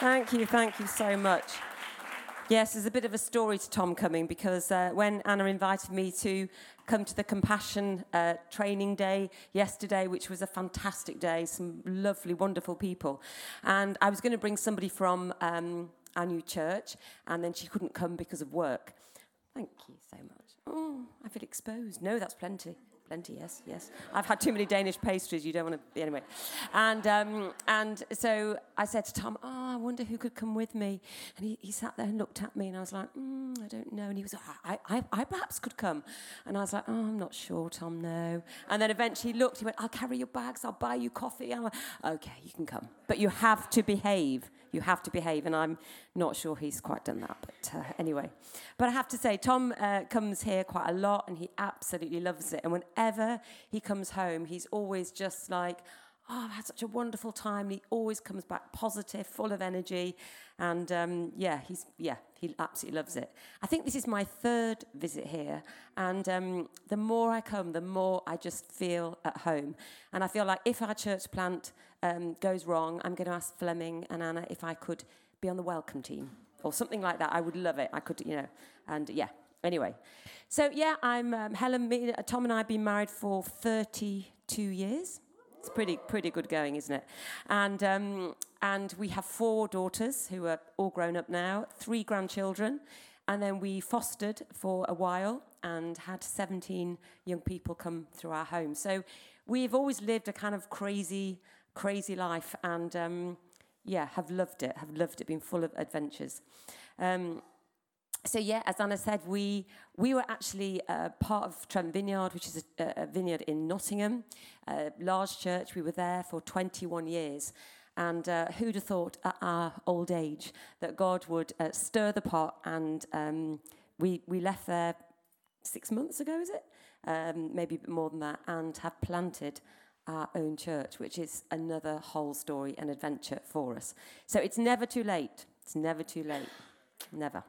Thank you, thank you so much. Yes, there's a bit of a story to Tom coming because uh, when Anna invited me to come to the Compassion uh, training day yesterday, which was a fantastic day, some lovely, wonderful people, and I was going to bring somebody from um, our new church, and then she couldn't come because of work. Thank you so much. Oh, I feel exposed. No, that's plenty. Plenty, yes, yes. I've had too many Danish pastries. You don't want to be anyway. And um, and so I said to Tom, "Oh, I wonder who could come with me." And he, he sat there and looked at me, and I was like, mm, "I don't know." And he was I, I, "I perhaps could come." And I was like, "Oh, I'm not sure, Tom. No." And then eventually he looked. He went, "I'll carry your bags. I'll buy you coffee." I'm like, "Okay, you can come, but you have to behave." You have to behave, and I'm not sure he's quite done that. But uh, anyway, but I have to say, Tom uh, comes here quite a lot, and he absolutely loves it. And whenever he comes home, he's always just like, "Oh, I've had such a wonderful time." He always comes back positive, full of energy, and um, yeah, he's yeah, he absolutely loves it. I think this is my third visit here, and um, the more I come, the more I just feel at home. And I feel like if our church plant um, goes wrong, I'm going to ask Fleming and Anna if I could be on the welcome team or something like that. I would love it. I could, you know, and yeah. Anyway, so yeah, I'm um, Helen. Tom and I have been married for 32 years. It's pretty pretty good going, isn't it? And um, and we have four daughters who are all grown up now, three grandchildren, and then we fostered for a while and had 17 young people come through our home. So we've always lived a kind of crazy crazy life, and um, yeah, have loved it. Have loved it. Been full of adventures. Um, so yeah, as Anna said, we we were actually uh, part of Trent Vineyard, which is a, a, vineyard in Nottingham, a large church. We were there for 21 years, and uh, who'd have thought at our old age that God would uh, stir the pot? And um, we we left there six months ago, is it? Um, maybe a bit more than that, and have planted our own church, which is another whole story and adventure for us. So it's never too late. It's never too late. Never.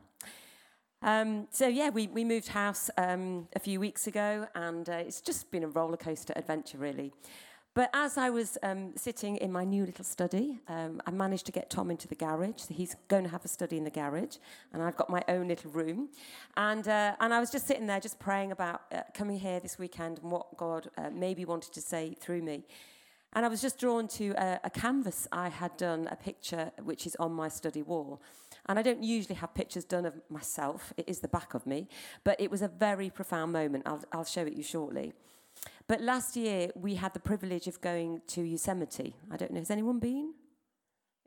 Um, so yeah, we, we moved house um, a few weeks ago, and uh, it's just been a roller coaster adventure, really. But as I was um, sitting in my new little study, um, I managed to get Tom into the garage. So he's going to have a study in the garage, and I've got my own little room. And, uh, and I was just sitting there, just praying about uh, coming here this weekend and what God uh, maybe wanted to say through me. And I was just drawn to a, a canvas I had done, a picture which is on my study wall. And I don't usually have pictures done of myself, it is the back of me, but it was a very profound moment. I'll, I'll show it you shortly. But last year, we had the privilege of going to Yosemite. I don't know, has anyone been?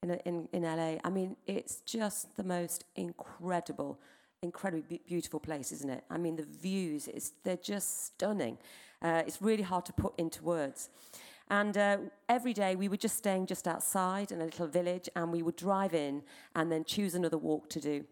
In, in, in LA. I mean, it's just the most incredible, incredibly beautiful place, isn't it? I mean, the views, it's, they're just stunning. Uh, it's really hard to put into words. And uh, every day we were just staying just outside in a little village, and we would drive in and then choose another walk to do.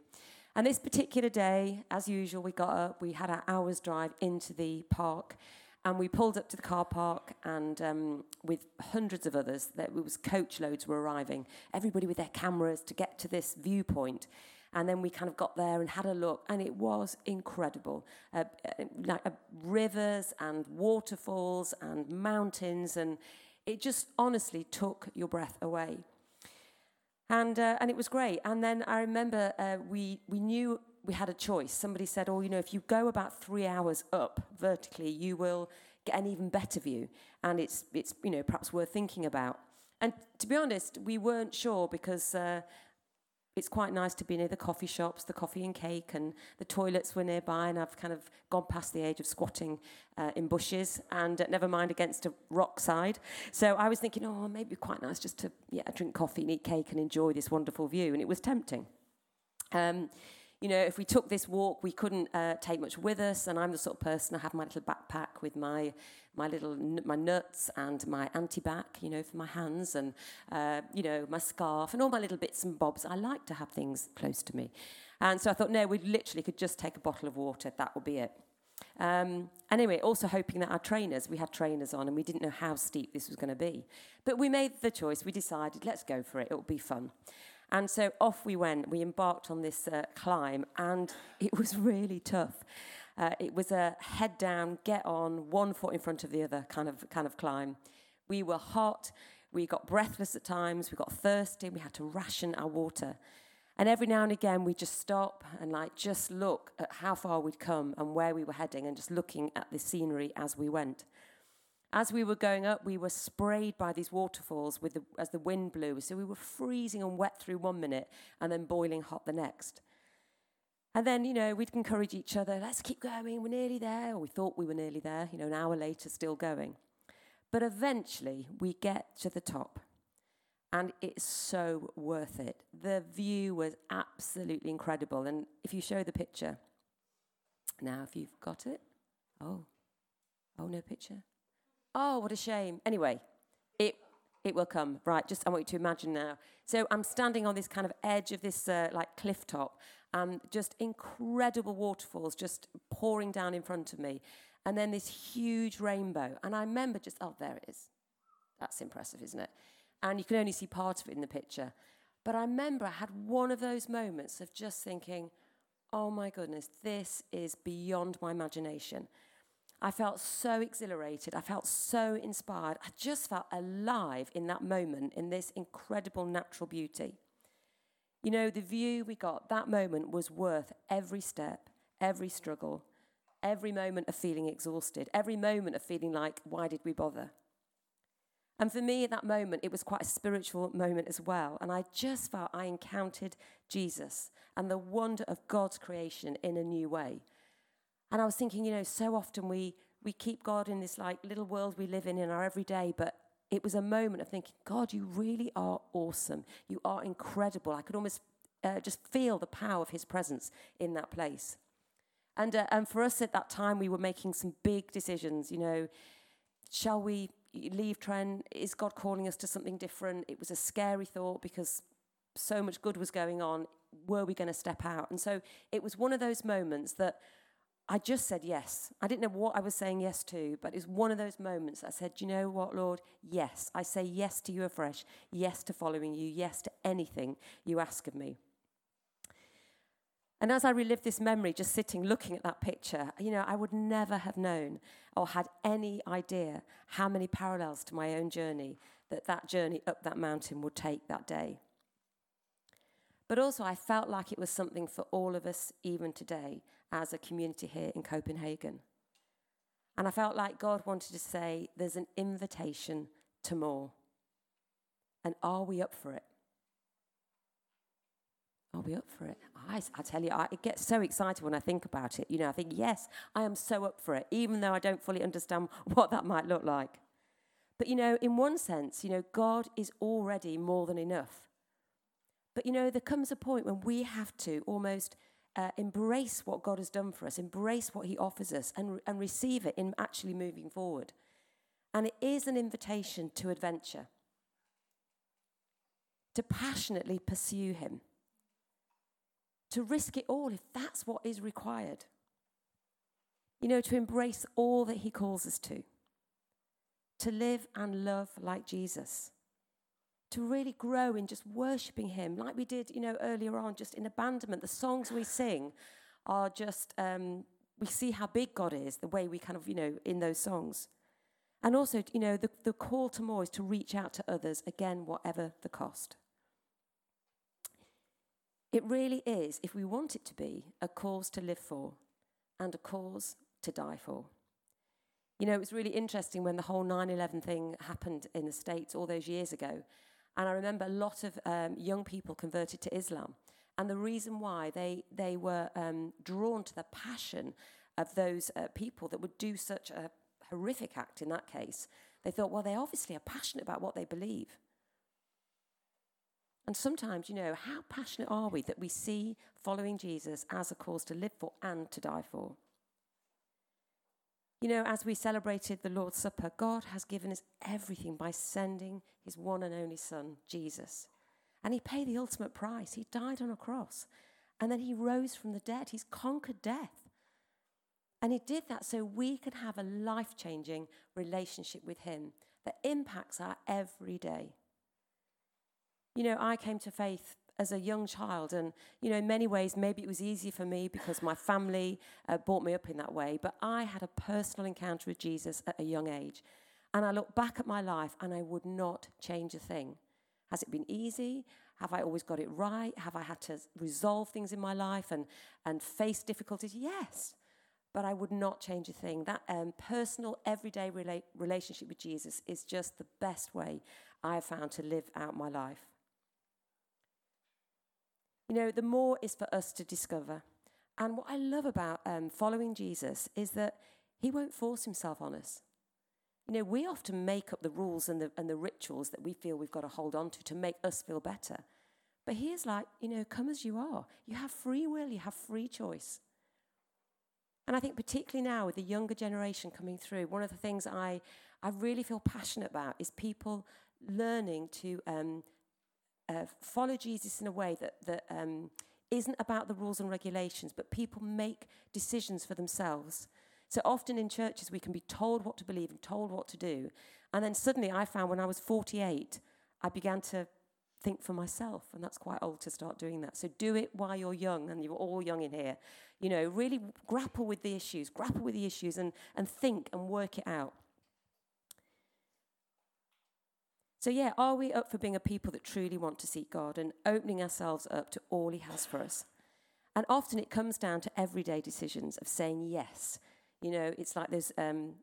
And this particular day, as usual, we got up, we had our hour's drive into the park, and we pulled up to the car park, and um, with hundreds of others, there was coach loads were arriving, everybody with their cameras to get to this viewpoint. And then we kind of got there and had a look, and it was incredible. Uh, uh, like uh, rivers and waterfalls and mountains, and it just honestly took your breath away. And, uh, and it was great. And then I remember uh, we, we knew we had a choice. Somebody said, oh, you know, if you go about three hours up vertically, you will get an even better view. And it's, it's you know, perhaps worth thinking about. And to be honest, we weren't sure because uh, it's quite nice to be near the coffee shops, the coffee and cake, and the toilets were nearby. And I've kind of gone past the age of squatting uh, in bushes, and uh, never mind against a rock side. So I was thinking, oh, maybe quite nice just to yeah, drink coffee and eat cake and enjoy this wonderful view. And it was tempting. Um, you know, if we took this walk, we couldn't uh, take much with us. And I'm the sort of person I have my little backpack with my my little my nuts and my anti-bac, you know, for my hands, and uh, you know my scarf and all my little bits and bobs. I like to have things close to me, and so I thought, no, we literally could just take a bottle of water. That would be it. Um, anyway, also hoping that our trainers, we had trainers on, and we didn't know how steep this was going to be, but we made the choice. We decided, let's go for it. It will be fun. And so off we went. We embarked on this uh, climb, and it was really tough. Uh, it was a head down, get on, one foot in front of the other kind of kind of climb. We were hot. We got breathless at times, we got thirsty, we had to ration our water. And every now and again, we'd just stop and like just look at how far we'd come and where we were heading and just looking at the scenery as we went. As we were going up, we were sprayed by these waterfalls with the, as the wind blew. So we were freezing and wet through one minute and then boiling hot the next. And then, you know, we'd encourage each other, let's keep going, we're nearly there. Or we thought we were nearly there, you know, an hour later, still going. But eventually, we get to the top. And it's so worth it. The view was absolutely incredible. And if you show the picture, now, if you've got it, oh, oh, no picture. Oh, what a shame. Anyway, it it will come. Right, just I want you to imagine now. So I'm standing on this kind of edge of this uh, like cliff top, and just incredible waterfalls just pouring down in front of me, and then this huge rainbow. And I remember just, oh, there it is. That's impressive, isn't it? And you can only see part of it in the picture. But I remember I had one of those moments of just thinking, oh my goodness, this is beyond my imagination. I felt so exhilarated. I felt so inspired. I just felt alive in that moment, in this incredible natural beauty. You know, the view we got, that moment was worth every step, every struggle, every moment of feeling exhausted, every moment of feeling like, why did we bother? And for me, at that moment, it was quite a spiritual moment as well. And I just felt I encountered Jesus and the wonder of God's creation in a new way. And I was thinking, you know, so often we, we keep God in this like little world we live in in our everyday, but it was a moment of thinking, God, you really are awesome. You are incredible. I could almost uh, just feel the power of his presence in that place. And, uh, and for us at that time, we were making some big decisions. You know, shall we leave Trent? Is God calling us to something different? It was a scary thought because so much good was going on. Were we going to step out? And so it was one of those moments that I just said yes. I didn't know what I was saying yes to, but it's one of those moments I said, "Do you know what, Lord? Yes. I say yes to you afresh, yes to following you, yes to anything you ask of me. And as I relived this memory, just sitting looking at that picture, you know, I would never have known or had any idea how many parallels to my own journey that that journey up that mountain would take that day. But also, I felt like it was something for all of us, even today, as a community here in Copenhagen. And I felt like God wanted to say, there's an invitation to more. And are we up for it? Are we up for it? I, I tell you, I get so excited when I think about it. You know, I think, yes, I am so up for it, even though I don't fully understand what that might look like. But, you know, in one sense, you know, God is already more than enough. But you know, there comes a point when we have to almost uh, embrace what God has done for us, embrace what He offers us, and, and receive it in actually moving forward. And it is an invitation to adventure, to passionately pursue Him, to risk it all if that's what is required. You know, to embrace all that He calls us to, to live and love like Jesus to really grow in just worshiping Him, like we did, you know, earlier on, just in abandonment. The songs we sing are just, um, we see how big God is, the way we kind of, you know, in those songs. And also, you know, the, the call to more is to reach out to others, again, whatever the cost. It really is, if we want it to be, a cause to live for and a cause to die for. You know, it was really interesting when the whole 9 11 thing happened in the States all those years ago. And I remember a lot of um, young people converted to Islam. And the reason why they, they were um, drawn to the passion of those uh, people that would do such a horrific act in that case, they thought, well, they obviously are passionate about what they believe. And sometimes, you know, how passionate are we that we see following Jesus as a cause to live for and to die for? You know, as we celebrated the Lord's Supper, God has given us everything by sending his one and only Son, Jesus. And he paid the ultimate price. He died on a cross. And then he rose from the dead. He's conquered death. And he did that so we can have a life changing relationship with him that impacts our every day. You know, I came to faith as a young child. And, you know, in many ways, maybe it was easy for me because my family uh, brought me up in that way. But I had a personal encounter with Jesus at a young age. And I look back at my life and I would not change a thing. Has it been easy? Have I always got it right? Have I had to resolve things in my life and, and face difficulties? Yes. But I would not change a thing. That um, personal, everyday rela- relationship with Jesus is just the best way I have found to live out my life. You know, the more is for us to discover. And what I love about um, following Jesus is that he won't force himself on us. You know, we often make up the rules and the, and the rituals that we feel we've got to hold on to to make us feel better. But he is like, you know, come as you are. You have free will, you have free choice. And I think, particularly now with the younger generation coming through, one of the things I, I really feel passionate about is people learning to um, uh, follow Jesus in a way that, that um, isn't about the rules and regulations, but people make decisions for themselves. So often in churches, we can be told what to believe and told what to do. And then suddenly I found when I was 48, I began to think for myself. And that's quite old to start doing that. So do it while you're young, and you're all young in here. You know, really grapple with the issues, grapple with the issues, and, and think and work it out. So, yeah, are we up for being a people that truly want to seek God and opening ourselves up to all He has for us? And often it comes down to everyday decisions of saying yes. You know, it's like there's um,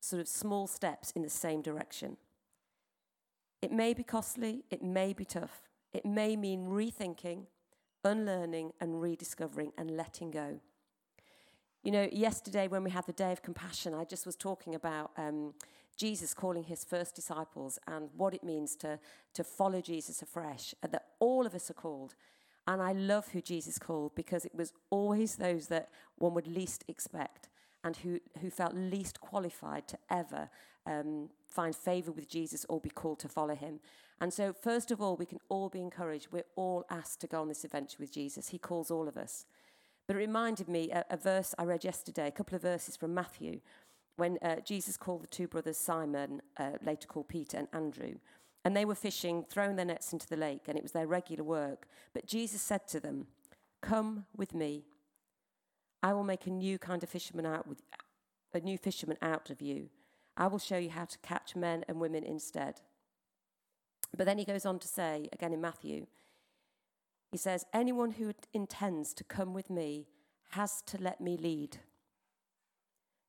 sort of small steps in the same direction. It may be costly, it may be tough, it may mean rethinking, unlearning, and rediscovering and letting go. You know, yesterday when we had the Day of Compassion, I just was talking about um, Jesus calling his first disciples and what it means to, to follow Jesus afresh, and that all of us are called. And I love who Jesus called because it was always those that one would least expect and who, who felt least qualified to ever um, find favor with Jesus or be called to follow him. And so, first of all, we can all be encouraged. We're all asked to go on this adventure with Jesus. He calls all of us. But it reminded me a, a verse I read yesterday, a couple of verses from Matthew when uh, Jesus called the two brothers Simon, uh, later called Peter and Andrew, and they were fishing, throwing their nets into the lake, and it was their regular work. But Jesus said to them, Come with me. I will make a new kind of fisherman out with a new fisherman out of you. I will show you how to catch men and women instead. But then he goes on to say, again in Matthew, he says, Anyone who intends to come with me has to let me lead.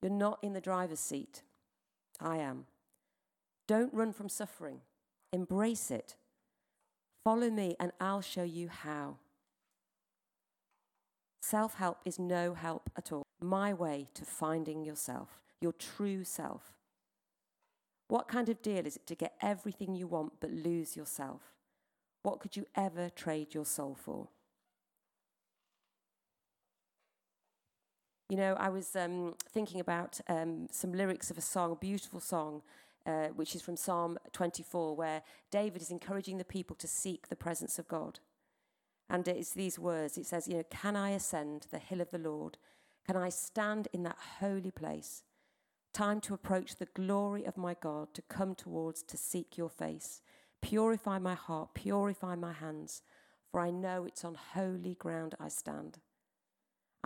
You're not in the driver's seat. I am. Don't run from suffering, embrace it. Follow me, and I'll show you how. Self help is no help at all. My way to finding yourself, your true self. What kind of deal is it to get everything you want but lose yourself? What could you ever trade your soul for? You know, I was um, thinking about um, some lyrics of a song, a beautiful song, uh, which is from Psalm 24, where David is encouraging the people to seek the presence of God. And it's these words it says, You know, can I ascend the hill of the Lord? Can I stand in that holy place? Time to approach the glory of my God, to come towards, to seek your face. Purify my heart, purify my hands, for I know it's on holy ground I stand.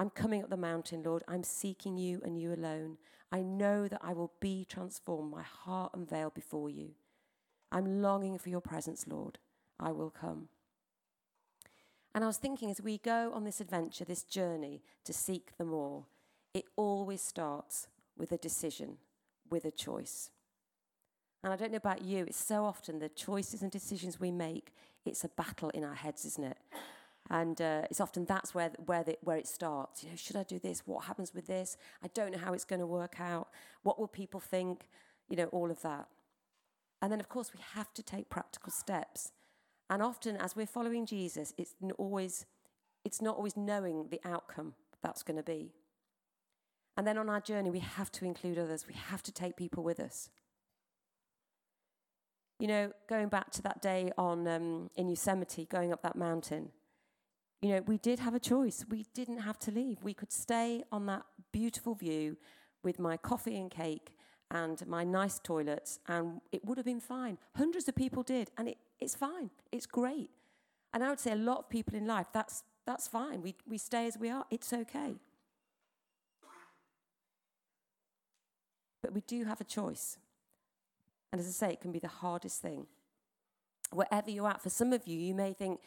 I'm coming up the mountain, Lord. I'm seeking you and you alone. I know that I will be transformed, my heart unveiled before you. I'm longing for your presence, Lord. I will come. And I was thinking as we go on this adventure, this journey to seek the more, it always starts with a decision, with a choice. And I don't know about you, it's so often the choices and decisions we make, it's a battle in our heads, isn't it? And uh, it's often that's where, where, the, where it starts. You know, should I do this? What happens with this? I don't know how it's going to work out. What will people think? You know, all of that. And then, of course, we have to take practical steps. And often, as we're following Jesus, it's always, it's not always knowing the outcome that's going to be. And then on our journey, we have to include others. We have to take people with us. You know, going back to that day on um, in Yosemite, going up that mountain, you know, we did have a choice. We didn't have to leave. We could stay on that beautiful view with my coffee and cake and my nice toilets, and it would have been fine. Hundreds of people did, and it, it's fine. It's great. And I would say a lot of people in life, that's, that's fine. We, we stay as we are, it's okay. But we do have a choice. And as I say, it can be the hardest thing. Wherever you're at, for some of you, you may think,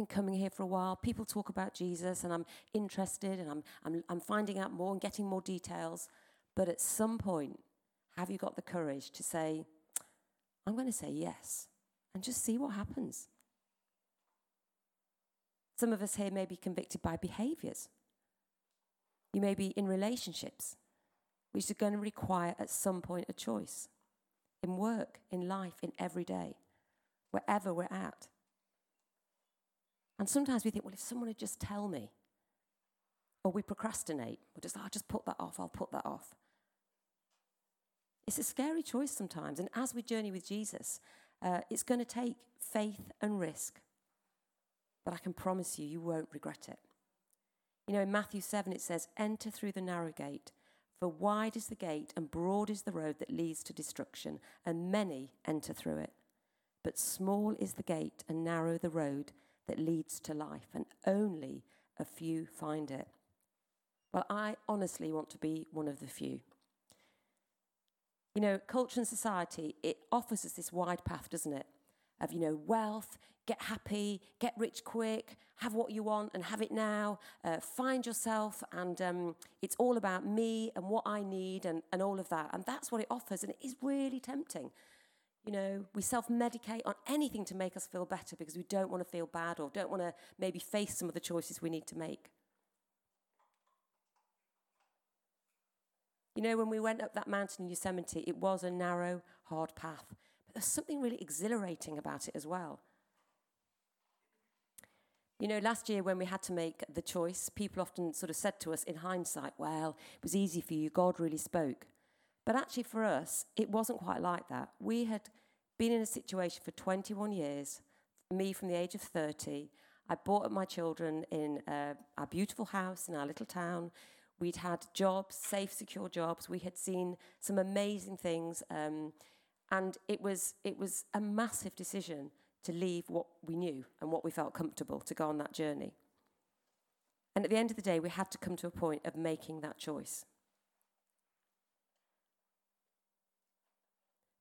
been coming here for a while. People talk about Jesus, and I'm interested, and I'm, I'm, I'm finding out more and getting more details. But at some point, have you got the courage to say, I'm going to say yes, and just see what happens? Some of us here may be convicted by behaviors. You may be in relationships, which are going to require at some point a choice in work, in life, in every day, wherever we're at. And sometimes we think, well, if someone would just tell me, or we procrastinate, we're just, I'll just put that off, I'll put that off. It's a scary choice sometimes. And as we journey with Jesus, uh, it's going to take faith and risk. But I can promise you, you won't regret it. You know, in Matthew 7, it says, Enter through the narrow gate, for wide is the gate and broad is the road that leads to destruction, and many enter through it. But small is the gate and narrow the road that leads to life, and only a few find it. Well, I honestly want to be one of the few. You know, culture and society, it offers us this wide path, doesn't it? Of, you know, wealth, get happy, get rich quick, have what you want and have it now, uh, find yourself, and um, it's all about me and what I need and, and all of that. And that's what it offers, and it is really tempting. You know, we self medicate on anything to make us feel better because we don't want to feel bad or don't want to maybe face some of the choices we need to make. You know, when we went up that mountain in Yosemite, it was a narrow, hard path, but there's something really exhilarating about it as well. You know, last year when we had to make the choice, people often sort of said to us in hindsight, well, it was easy for you, God really spoke. But actually, for us, it wasn't quite like that. We had been in a situation for 21 years, me from the age of 30. I brought up my children in uh, our beautiful house in our little town. We'd had jobs, safe, secure jobs. We had seen some amazing things. Um, and it was, it was a massive decision to leave what we knew and what we felt comfortable to go on that journey. And at the end of the day, we had to come to a point of making that choice.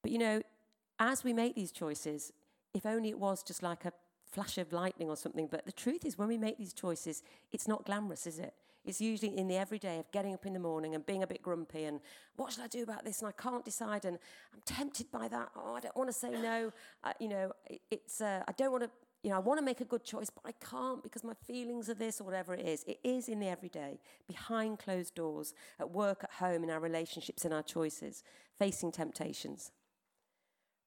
But you know, as we make these choices, if only it was just like a flash of lightning or something, but the truth is, when we make these choices, it's not glamorous, is it? It's usually in the everyday of getting up in the morning and being a bit grumpy and what should I do about this and I can't decide and I'm tempted by that. Oh, I don't want to say no. Uh, you know, it, it's uh, I don't want to. You know, I want to make a good choice, but I can't because my feelings are this or whatever it is. It is in the everyday, behind closed doors, at work, at home, in our relationships, in our choices, facing temptations.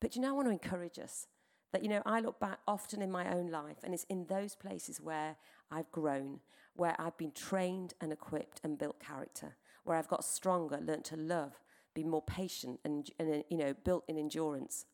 But you know, I want to encourage us that, you know, I look back often in my own life, and it's in those places where I've grown, where I've been trained and equipped and built character, where I've got stronger, learnt to love, be more patient, and, and you know, built in endurance.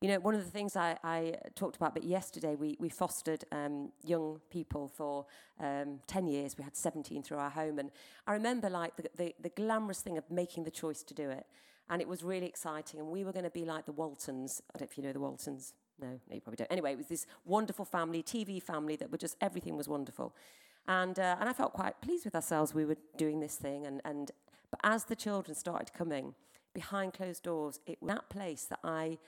You know, one of the things I, I talked about, but yesterday we, we fostered um, young people for um, 10 years. We had 17 through our home. And I remember like the, the, the glamorous thing of making the choice to do it. And it was really exciting. And we were going to be like the Waltons. I don't know if you know the Waltons. No, no, you probably don't. Anyway, it was this wonderful family, TV family that were just, everything was wonderful. And, uh, and I felt quite pleased with ourselves. We were doing this thing. And, and, but as the children started coming behind closed doors, it was that place that I,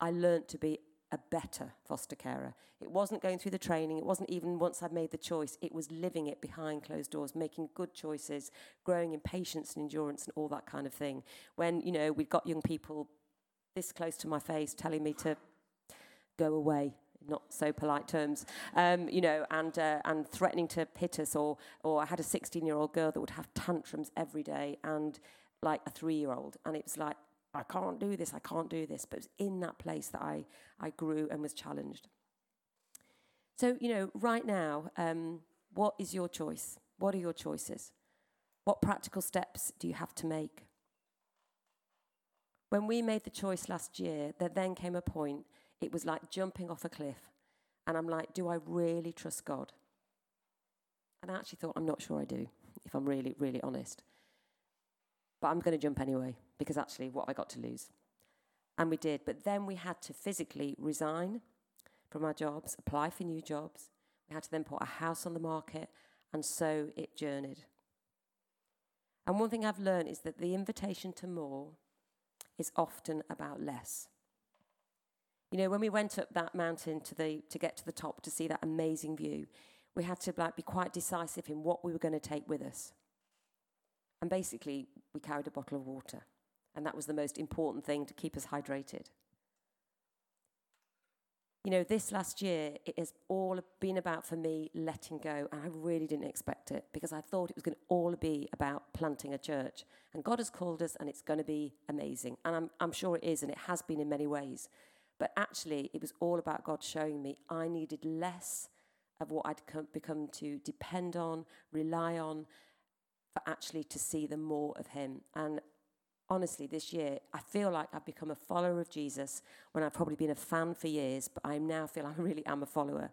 I learned to be a better foster carer. It wasn't going through the training, it wasn't even once I'd made the choice, it was living it behind closed doors, making good choices, growing in patience and endurance and all that kind of thing. When, you know, we've got young people this close to my face telling me to go away not so polite terms, um, you know, and uh, and threatening to hit us, or or I had a 16-year-old girl that would have tantrums every day, and like a three-year-old, and it was like I can't do this, I can't do this, but it was in that place that I I grew and was challenged. So you know, right now, um, what is your choice? What are your choices? What practical steps do you have to make? When we made the choice last year, there then came a point it was like jumping off a cliff. And I'm like, do I really trust God? And I actually thought, I'm not sure I do, if I'm really, really honest. But I'm going to jump anyway, because actually, what I got to lose? And we did. But then we had to physically resign from our jobs, apply for new jobs. We had to then put a house on the market, and so it journeyed. And one thing I've learned is that the invitation to more is often about less. You know, when we went up that mountain to, the, to get to the top to see that amazing view, we had to like, be quite decisive in what we were going to take with us. And basically, we carried a bottle of water. And that was the most important thing to keep us hydrated. You know, this last year, it has all been about for me letting go. And I really didn't expect it because I thought it was going to all be about planting a church. And God has called us and it's going to be amazing. And I'm, I'm sure it is, and it has been in many ways. But actually, it was all about God showing me I needed less of what I'd come, become to depend on, rely on, for actually to see the more of Him. And honestly, this year, I feel like I've become a follower of Jesus when I've probably been a fan for years, but I now feel I really am a follower.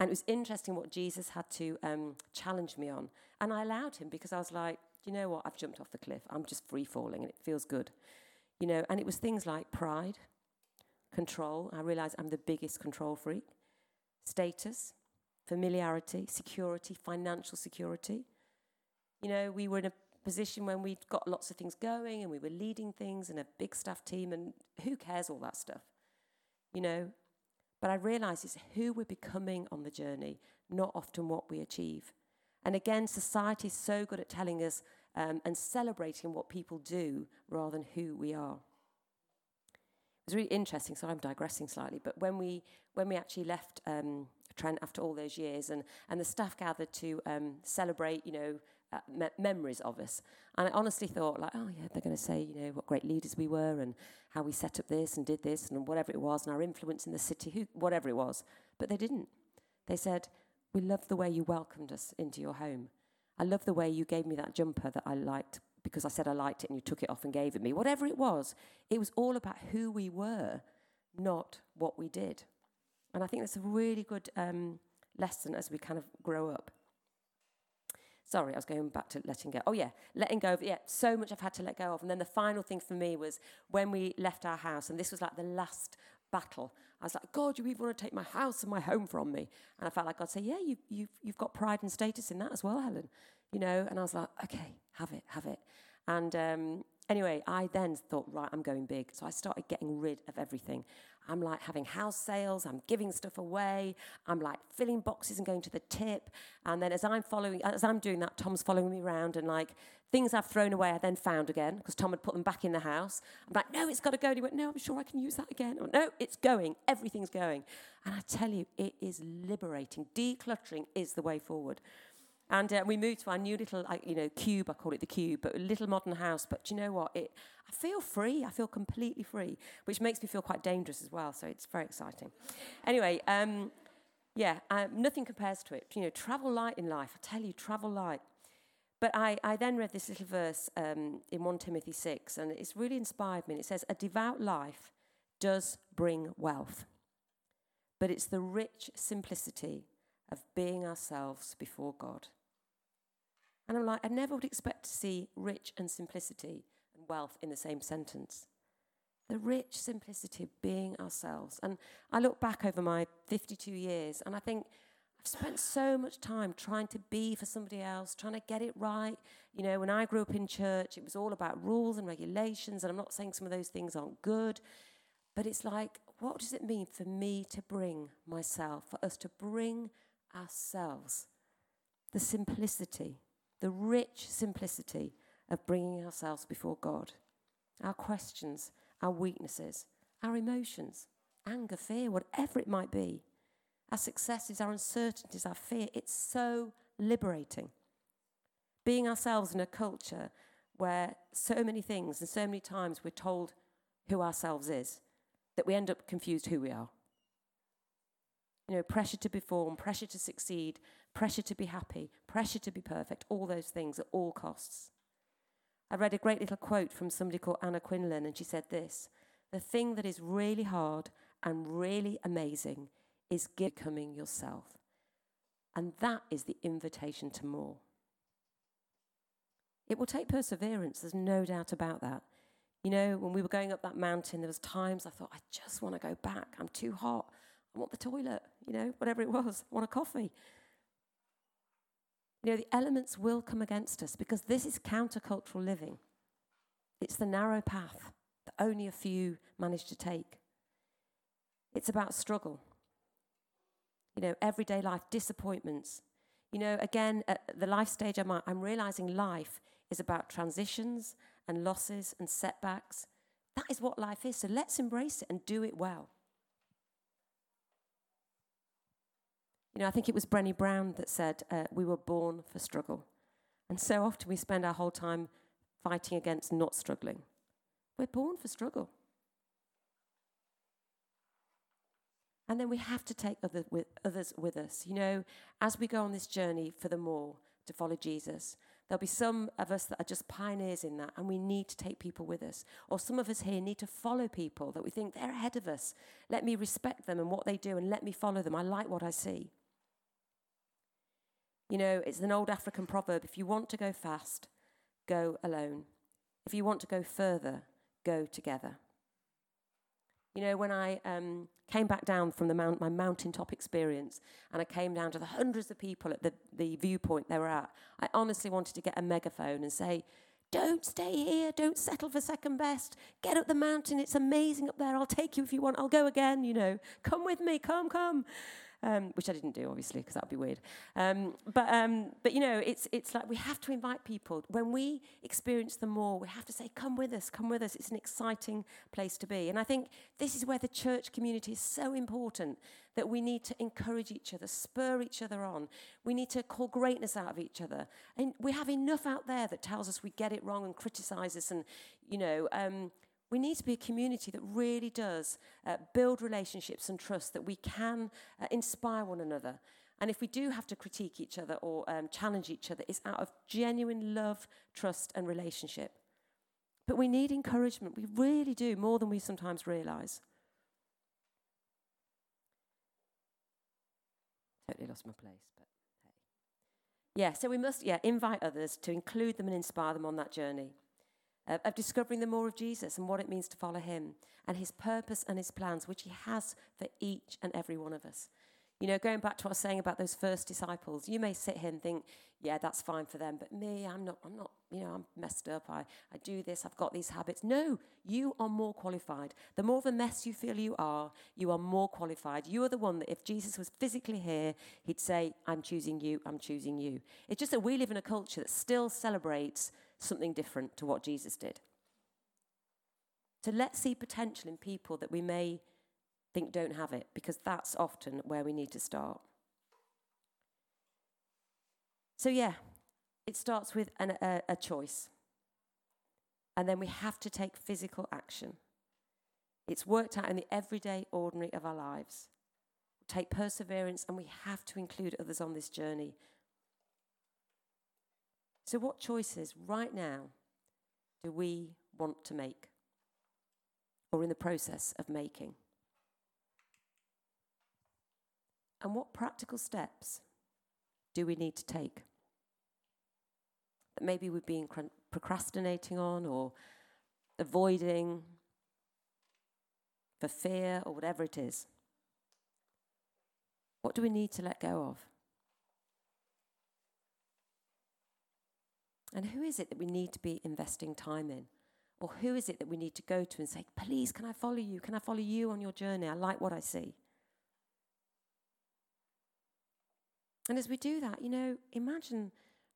And it was interesting what Jesus had to um, challenge me on. And I allowed him because I was like, you know what? I've jumped off the cliff. I'm just free falling and it feels good. You know, and it was things like pride, control. I realized I'm the biggest control freak, status, familiarity, security, financial security. You know, we were in a position when we'd got lots of things going and we were leading things and a big staff team, and who cares all that stuff? You know? But I realize it's who we're becoming on the journey, not often what we achieve. And again, society is so good at telling us um, and celebrating what people do rather than who we are. It was really interesting. So I'm digressing slightly, but when we when we actually left um, Trent after all those years, and and the staff gathered to um, celebrate, you know, uh, me- memories of us. And I honestly thought, like, oh yeah, they're going to say, you know, what great leaders we were, and how we set up this and did this, and whatever it was, and our influence in the city, who, whatever it was. But they didn't. They said, we love the way you welcomed us into your home. I love the way you gave me that jumper that I liked because I said I liked it, and you took it off and gave it me. Whatever it was, it was all about who we were, not what we did. And I think that's a really good um, lesson as we kind of grow up. Sorry, I was going back to letting go. Oh, yeah, letting go of, yeah, so much I've had to let go of. And then the final thing for me was when we left our house, and this was like the last battle. I was like, God, you even want to take my house and my home from me? And I felt like God said, Yeah, you, you've, you've got pride and status in that as well, Helen. You know, and I was like, Okay, have it, have it. And um, anyway, I then thought, Right, I'm going big. So I started getting rid of everything. I'm like having house sales, I'm giving stuff away, I'm like filling boxes and going to the tip. And then as I'm following, as I'm doing that, Tom's following me around and like things I've thrown away, I then found again because Tom had put them back in the house. I'm like, no, it's got to go. And he went, no, I'm sure I can use that again. Went, no, it's going. Everything's going. And I tell you, it is liberating. Decluttering is the way forward. And uh, we moved to our new little, like, you know, cube. I call it the cube, but a little modern house. But you know what? It, I feel free. I feel completely free, which makes me feel quite dangerous as well. So it's very exciting. Anyway, um, yeah, um, nothing compares to it. You know, travel light in life. I tell you, travel light. But I, I then read this little verse um, in 1 Timothy 6, and it's really inspired me. And it says, A devout life does bring wealth, but it's the rich simplicity of being ourselves before God. And I'm like, I never would expect to see rich and simplicity and wealth in the same sentence. The rich simplicity of being ourselves. And I look back over my 52 years and I think I've spent so much time trying to be for somebody else, trying to get it right. You know, when I grew up in church, it was all about rules and regulations. And I'm not saying some of those things aren't good, but it's like, what does it mean for me to bring myself, for us to bring ourselves? The simplicity the rich simplicity of bringing ourselves before God. Our questions, our weaknesses, our emotions, anger, fear, whatever it might be, our successes, our uncertainties, our fear, it's so liberating. Being ourselves in a culture where so many things and so many times we're told who ourselves is that we end up confused who we are. You know, pressure to perform, pressure to succeed, pressure to be happy, pressure to be perfect, all those things at all costs. I read a great little quote from somebody called Anna Quindlen, and she said this The thing that is really hard and really amazing is becoming yourself. And that is the invitation to more. It will take perseverance, there's no doubt about that. You know, when we were going up that mountain, there was times I thought, I just want to go back. I'm too hot. I want the toilet, you know, whatever it was. I want a coffee. You know, the elements will come against us because this is countercultural living. It's the narrow path, that only a few manage to take. It's about struggle. You know, everyday life, disappointments. You know, again, at the life stage I'm at, I'm realizing life is about transitions and losses and setbacks. That is what life is. So let's embrace it and do it well. You know, I think it was Brené Brown that said, uh, We were born for struggle. And so often we spend our whole time fighting against not struggling. We're born for struggle. And then we have to take other with, others with us. You know, as we go on this journey for the more to follow Jesus, there'll be some of us that are just pioneers in that, and we need to take people with us. Or some of us here need to follow people that we think they're ahead of us. Let me respect them and what they do, and let me follow them. I like what I see. You know, it's an old African proverb if you want to go fast, go alone. If you want to go further, go together. You know, when I um, came back down from the mount, my mountaintop experience and I came down to the hundreds of people at the, the viewpoint they were at, I honestly wanted to get a megaphone and say, don't stay here. Don't settle for second best. Get up the mountain. It's amazing up there. I'll take you if you want. I'll go again. You know, come with me. Come, come um, which I didn't do, obviously, because that would be weird. Um, but, um, but, you know, it's, it's like we have to invite people. When we experience the more, we have to say, come with us, come with us. It's an exciting place to be. And I think this is where the church community is so important that we need to encourage each other, spur each other on. We need to call greatness out of each other. And we have enough out there that tells us we get it wrong and criticize us and, you know, um, we need to be a community that really does uh, build relationships and trust, that we can uh, inspire one another. And if we do have to critique each other or um, challenge each other, it's out of genuine love, trust, and relationship. But we need encouragement. We really do, more than we sometimes realize. Totally lost my place, but hey. Yeah, so we must yeah, invite others to include them and inspire them on that journey of discovering the more of Jesus and what it means to follow him and his purpose and his plans, which he has for each and every one of us. You know, going back to what I was saying about those first disciples, you may sit here and think, yeah, that's fine for them, but me, I'm not, I'm not, you know, I'm messed up. I, I do this, I've got these habits. No, you are more qualified. The more of a mess you feel you are, you are more qualified. You are the one that if Jesus was physically here, he'd say, I'm choosing you, I'm choosing you. It's just that we live in a culture that still celebrates something different to what Jesus did. So let's see potential in people that we may think don't have it, because that's often where we need to start. So, yeah, it starts with an, a, a choice. And then we have to take physical action. It's worked out in the everyday, ordinary of our lives. Take perseverance, and we have to include others on this journey so, what choices right now do we want to make or in the process of making? And what practical steps do we need to take that maybe we've been procrastinating on or avoiding for fear or whatever it is? What do we need to let go of? And who is it that we need to be investing time in? Or who is it that we need to go to and say, please, can I follow you? Can I follow you on your journey? I like what I see. And as we do that, you know, imagine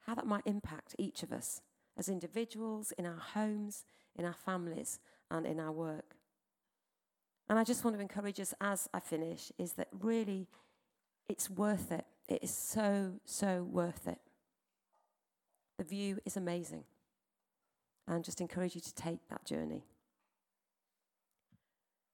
how that might impact each of us as individuals, in our homes, in our families, and in our work. And I just want to encourage us as I finish is that really it's worth it. It is so, so worth it. The view is amazing. And just encourage you to take that journey.